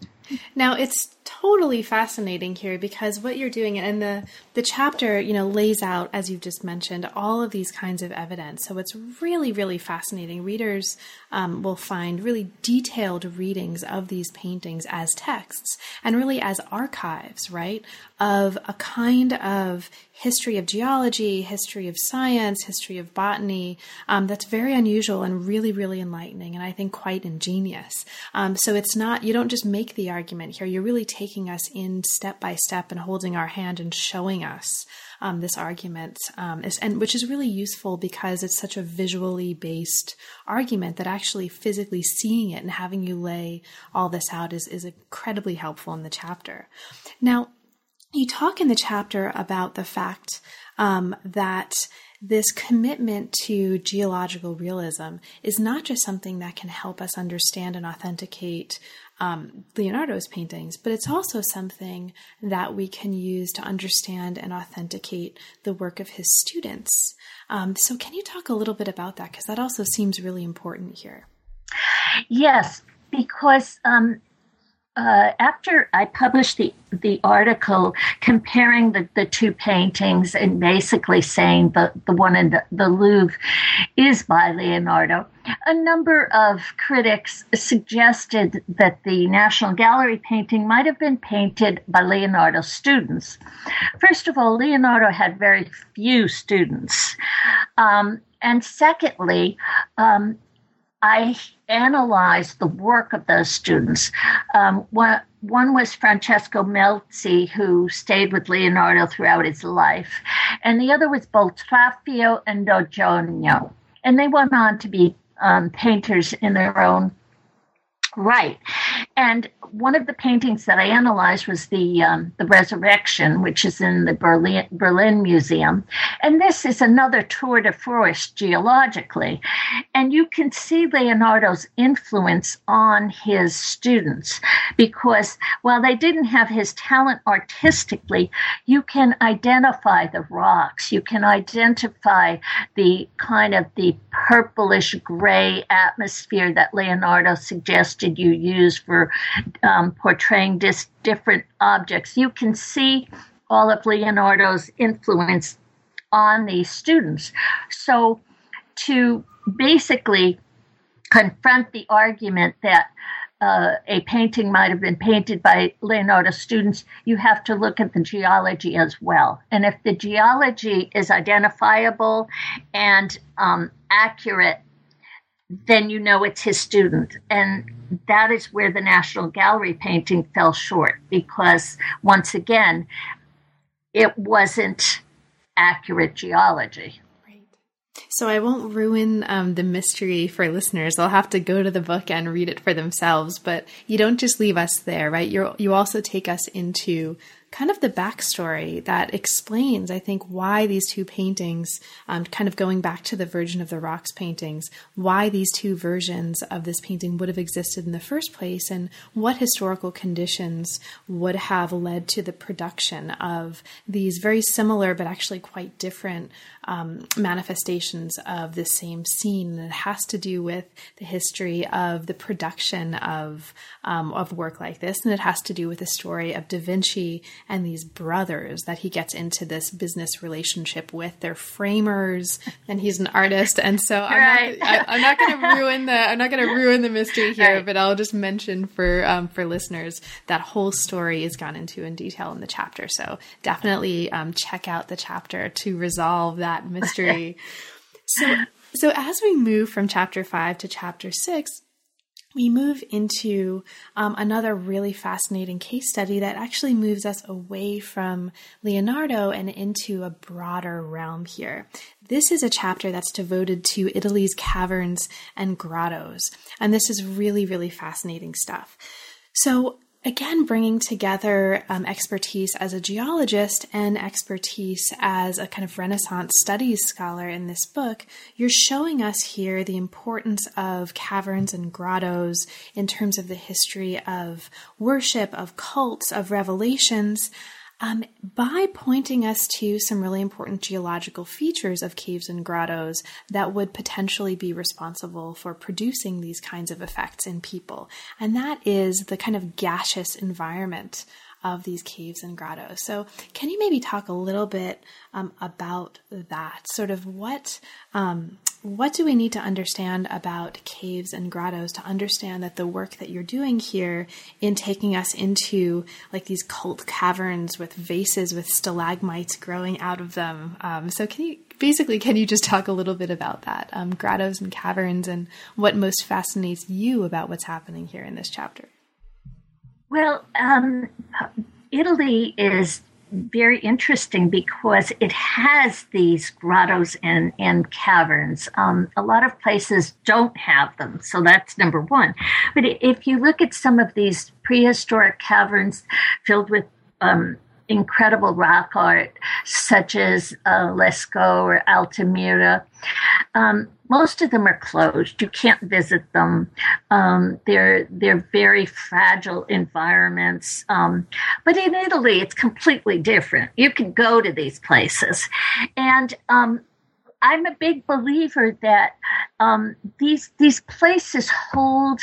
Now it's totally fascinating here because what you're doing and the the chapter you know lays out as you've just mentioned all of these kinds of evidence. So it's really really fascinating. Readers um, will find really detailed readings of these paintings as texts and really as archives right of a kind of history of geology, history of science, history of botany um, that's very unusual and really, really enlightening, and I think quite ingenious. Um, so it's not, you don't just make the argument here, you're really taking us in step by step and holding our hand and showing us. Um, this argument, um, is, and which is really useful because it's such a visually based argument that actually physically seeing it and having you lay all this out is, is incredibly helpful in the chapter. Now, you talk in the chapter about the fact um, that this commitment to geological realism is not just something that can help us understand and authenticate um, Leonardo's paintings, but it's also something that we can use to understand and authenticate the work of his students. Um, so, can you talk a little bit about that? Because that also seems really important here. Yes, because um, uh, after I published the the article comparing the, the two paintings and basically saying the, the one in the, the Louvre is by Leonardo, a number of critics suggested that the National Gallery painting might have been painted by Leonardo's students. First of all, Leonardo had very few students. Um, and secondly, um, I analyzed the work of those students. Um, one, one was Francesco Melzi, who stayed with Leonardo throughout his life, and the other was Boltraffio and d'Oggiono. And they went on to be um, painters in their own right. And one of the paintings that I analyzed was the um, the Resurrection, which is in the Berlin Berlin Museum, and this is another tour de force geologically, and you can see Leonardo's influence on his students because while they didn't have his talent artistically, you can identify the rocks, you can identify the kind of the purplish gray atmosphere that Leonardo suggested you use for um, portraying dis- different objects. You can see all of Leonardo's influence on these students. So, to basically confront the argument that uh, a painting might have been painted by Leonardo students, you have to look at the geology as well. And if the geology is identifiable and um, accurate, then you know it's his student. And that is where the National Gallery painting fell short because, once again, it wasn't accurate geology. So I won't ruin um, the mystery for listeners. They'll have to go to the book and read it for themselves. But you don't just leave us there, right? You you also take us into kind of the backstory that explains, I think, why these two paintings, um, kind of going back to the Virgin of the Rocks paintings, why these two versions of this painting would have existed in the first place and what historical conditions would have led to the production of these very similar but actually quite different um, manifestations of the same scene. And it has to do with the history of the production of um, of work like this, and it has to do with the story of Da Vinci and these brothers that he gets into this business relationship with. They're framers, and he's an artist, and so I'm right. not, I, am not going to ruin the I'm not going to ruin the mystery here, right. but I'll just mention for um, for listeners that whole story is gone into in detail in the chapter. So definitely um, check out the chapter to resolve that that mystery. so, so as we move from chapter five to chapter six, we move into um, another really fascinating case study that actually moves us away from Leonardo and into a broader realm here. This is a chapter that's devoted to Italy's caverns and grottos, and this is really, really fascinating stuff. So, again bringing together um, expertise as a geologist and expertise as a kind of renaissance studies scholar in this book you're showing us here the importance of caverns and grottos in terms of the history of worship of cults of revelations um, by pointing us to some really important geological features of caves and grottos that would potentially be responsible for producing these kinds of effects in people. And that is the kind of gaseous environment of these caves and grottos. So, can you maybe talk a little bit um, about that? Sort of what um, what do we need to understand about caves and grottos to understand that the work that you're doing here in taking us into like these cult caverns with vases with stalagmites growing out of them? Um, so, can you basically can you just talk a little bit about that um, grottos and caverns and what most fascinates you about what's happening here in this chapter? Well, um, Italy is very interesting because it has these grottos and, and caverns. Um, a lot of places don't have them, so that's number one. But if you look at some of these prehistoric caverns filled with um, incredible rock art, such as uh, Lascaux or Altamira, um, most of them are closed. You can't visit them. Um, they're they're very fragile environments. Um, but in Italy, it's completely different. You can go to these places, and um, I'm a big believer that um, these these places hold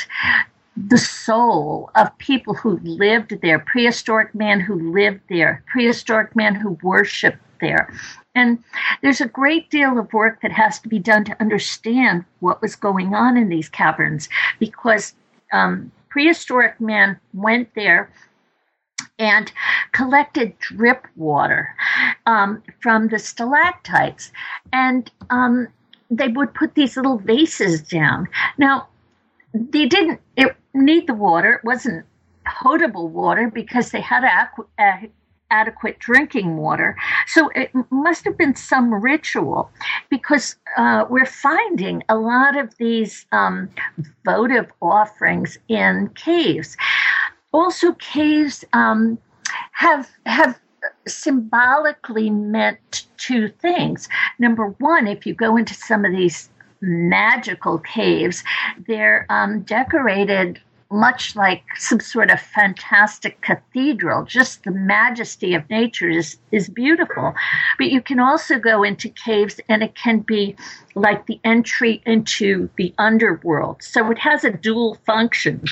the soul of people who lived there, prehistoric man who lived there, prehistoric man who worshipped there. And there's a great deal of work that has to be done to understand what was going on in these caverns because um, prehistoric men went there and collected drip water um, from the stalactites. And um, they would put these little vases down. Now, they didn't need the water. It wasn't potable water because they had aqu- uh, adequate drinking water. So it must have been some ritual because uh, we're finding a lot of these um, votive offerings in caves. Also, caves um, have have symbolically meant two things. Number one, if you go into some of these magical caves, they're um, decorated much like some sort of fantastic cathedral. Just the majesty of nature is, is beautiful. But you can also go into caves and it can be like the entry into the underworld. So it has a dual function.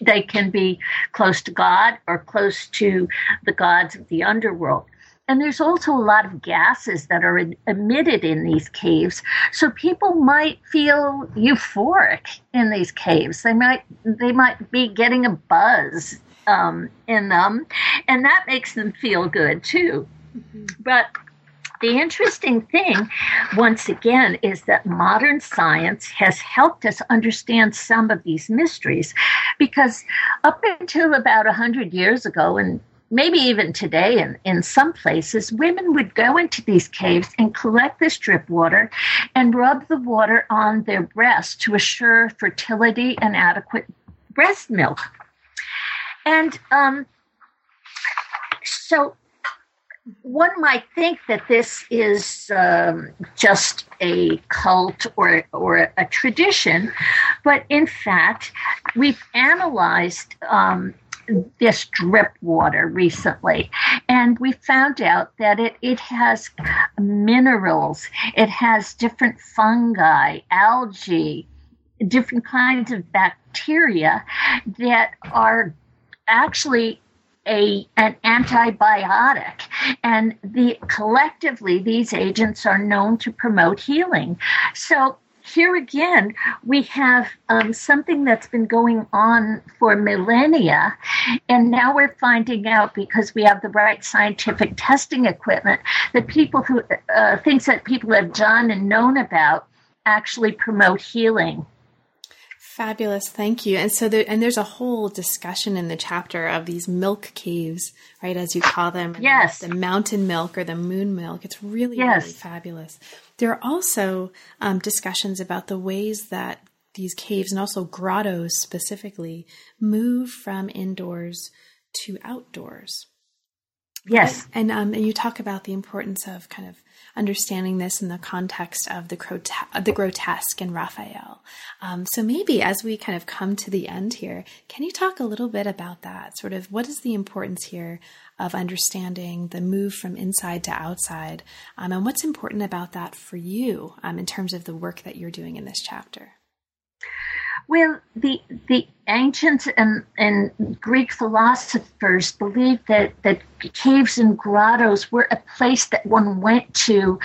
They can be close to God or close to the gods of the underworld. And there's also a lot of gases that are emitted in these caves. So people might feel euphoric in these caves. They might they might be getting a buzz um, in them, and that makes them feel good too. Mm-hmm. But the interesting thing, once again, is that modern science has helped us understand some of these mysteries because up until about 100 years ago, and maybe even today in, in some places, women would go into these caves and collect this drip water and rub the water on their breasts to assure fertility and adequate breast milk. And um, so one might think that this is um, just a cult or, or a tradition, but in fact, we've analyzed um, this drip water recently, and we found out that it, it has minerals, it has different fungi, algae, different kinds of bacteria that are actually a an antibiotic. And the collectively these agents are known to promote healing. So here again, we have um, something that's been going on for millennia. And now we're finding out because we have the right scientific testing equipment that people who, uh, things that people have done and known about actually promote healing. Fabulous, thank you. And so, there, and there's a whole discussion in the chapter of these milk caves, right, as you call them. Yes. The mountain milk or the moon milk. It's really, yes. really fabulous. There are also um, discussions about the ways that these caves and also grottos specifically move from indoors to outdoors. Yes. And, um, and you talk about the importance of kind of understanding this in the context of the, grote- the grotesque and Raphael. Um, so maybe as we kind of come to the end here, can you talk a little bit about that? Sort of what is the importance here of understanding the move from inside to outside, um, and what's important about that for you um, in terms of the work that you're doing in this chapter? Well, the the ancients and, and Greek philosophers believed that, that caves and grottos were a place that one went to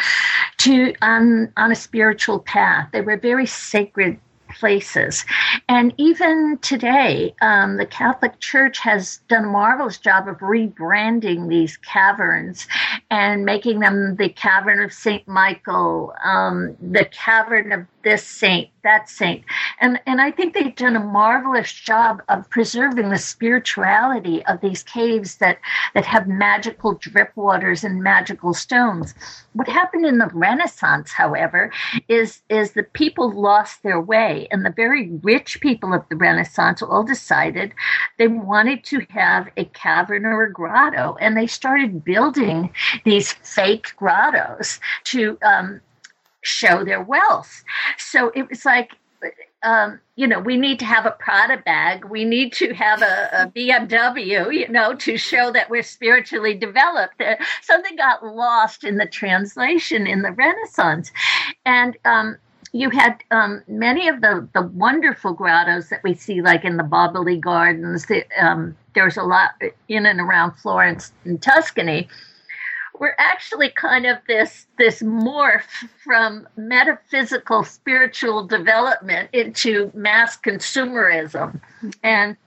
to on on a spiritual path. They were very sacred places. And even today, um, the Catholic Church has done a marvelous job of rebranding these caverns and making them the Cavern of St. Michael, um, the Cavern of this saint, that saint. And, and I think they've done a marvelous job of preserving the spirituality of these caves that, that have magical drip waters and magical stones. What happened in the Renaissance, however, is, is the people lost their way, and the very rich people of the Renaissance all decided they wanted to have a cavern or a grotto, and they started building these fake grottos to um, show their wealth. So it was like, um, you know, we need to have a Prada bag. We need to have a, a BMW, you know, to show that we're spiritually developed. Uh, something got lost in the translation in the Renaissance. And, um, you had um, many of the, the wonderful grottos that we see, like in the Boboli Gardens. The, um, there's a lot in and around Florence and Tuscany we're actually kind of this this morph from metaphysical spiritual development into mass consumerism. And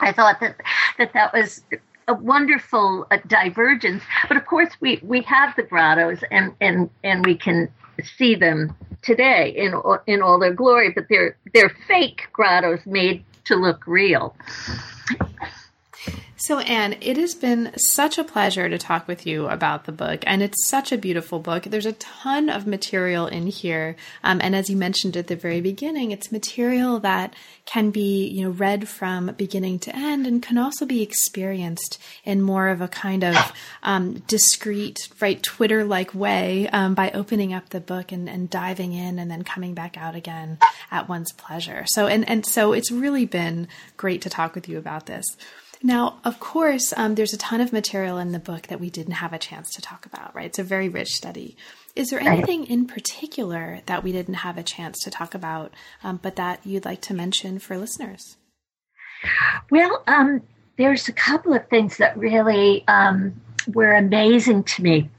i thought that that that was a wonderful uh, divergence. But of course we we have the grottos and and and we can see them today in in all their glory but they're they're fake grottos made to look real so, Ann, it has been such a pleasure to talk with you about the book, and it's such a beautiful book. There's a ton of material in here, um, and as you mentioned at the very beginning, it's material that can be, you know, read from beginning to end, and can also be experienced in more of a kind of um, discreet, right, Twitter-like way um, by opening up the book and, and diving in, and then coming back out again at one's pleasure. So, and and so it's really been great to talk with you about this. Now, of course, um, there's a ton of material in the book that we didn't have a chance to talk about, right? It's a very rich study. Is there anything in particular that we didn't have a chance to talk about, um, but that you'd like to mention for listeners? Well, um, there's a couple of things that really um, were amazing to me.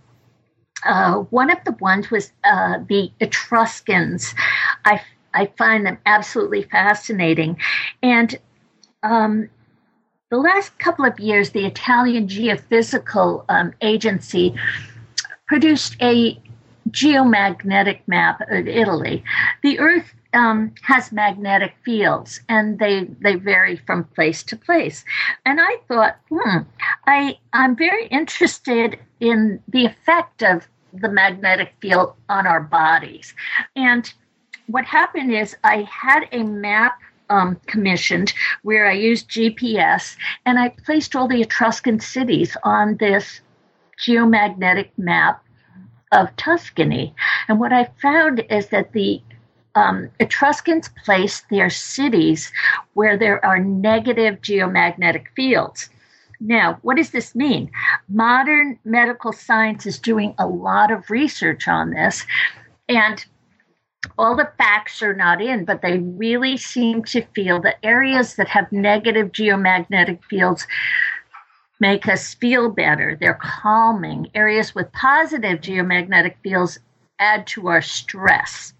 Uh, one of the ones was uh, the Etruscans. I, I find them absolutely fascinating. And um, the last couple of years, the Italian Geophysical um, Agency produced a geomagnetic map of Italy. The Earth um, has magnetic fields, and they they vary from place to place. And I thought, hmm, I I'm very interested in the effect of the magnetic field on our bodies. And what happened is I had a map um, commissioned where I used GPS and I placed all the Etruscan cities on this geomagnetic map of Tuscany. And what I found is that the um, Etruscans placed their cities where there are negative geomagnetic fields. Now, what does this mean? Modern medical science is doing a lot of research on this, and all the facts are not in, but they really seem to feel that areas that have negative geomagnetic fields make us feel better. They're calming. Areas with positive geomagnetic fields add to our stress.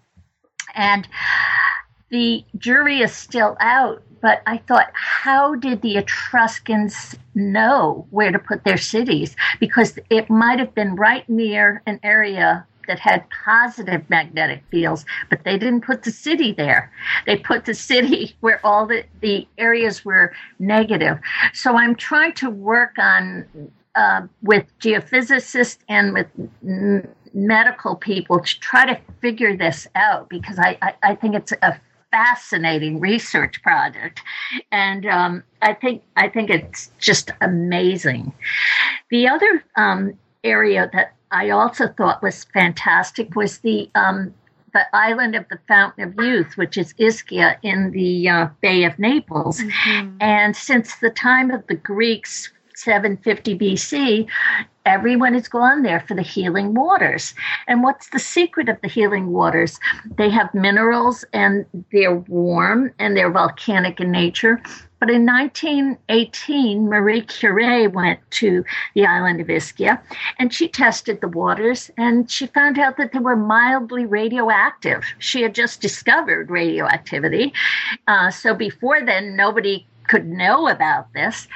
And the jury is still out, but I thought, how did the Etruscans know where to put their cities? Because it might have been right near an area that had positive magnetic fields, but they didn't put the city there. They put the city where all the, the areas were negative. So I'm trying to work on uh, with geophysicists and with medical people to try to figure this out because I, I, I think it's a fascinating research project, and um, I think I think it's just amazing. The other um, area that I also thought was fantastic was the um, the island of the Fountain of Youth, which is Ischia in the uh, Bay of Naples. Mm-hmm. And since the time of the Greeks, 750 BC, everyone has gone there for the healing waters. And what's the secret of the healing waters? They have minerals and they're warm and they're volcanic in nature. But in 1918, Marie Curie went to the island of Ischia and she tested the waters and she found out that they were mildly radioactive. She had just discovered radioactivity. Uh, so before then, nobody could know about this.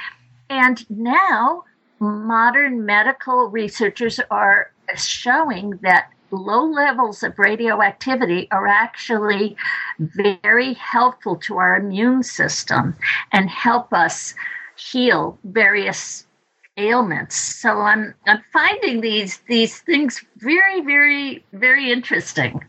And now modern medical researchers are showing that low levels of radioactivity are actually very helpful to our immune system and help us heal various ailments. So I'm I'm finding these these things very very very interesting.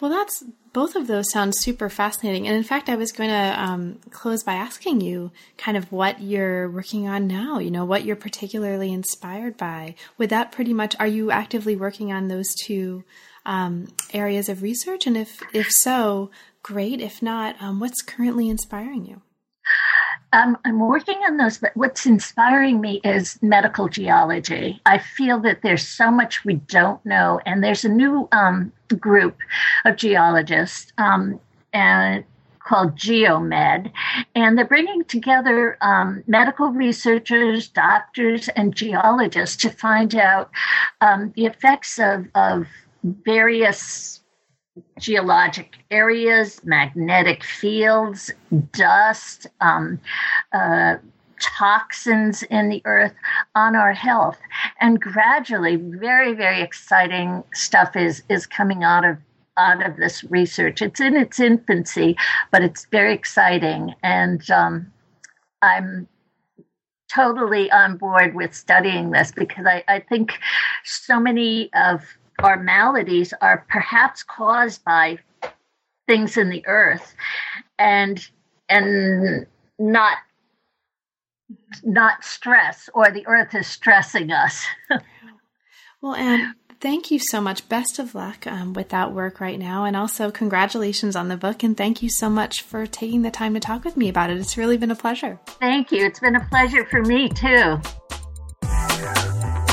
Well, that's both of those sound super fascinating. And in fact, I was going to um, close by asking you kind of what you're working on now, you know, what you're particularly inspired by. Would that pretty much, are you actively working on those two um, areas of research? And if, if so, great. If not, um, what's currently inspiring you? Um, I'm working on those, but what's inspiring me is medical geology. I feel that there's so much we don't know, and there's a new um, group of geologists um, and called GeoMed, and they're bringing together um, medical researchers, doctors, and geologists to find out um, the effects of, of various geologic areas, magnetic fields, dust, um, uh, toxins in the earth on our health. And gradually, very, very exciting stuff is, is coming out of out of this research. It's in its infancy, but it's very exciting. And um, I'm totally on board with studying this because I, I think so many of our maladies are perhaps caused by things in the earth and and not not stress or the earth is stressing us. Well and thank you so much. Best of luck um, with that work right now. And also congratulations on the book. And thank you so much for taking the time to talk with me about it. It's really been a pleasure. Thank you. It's been a pleasure for me too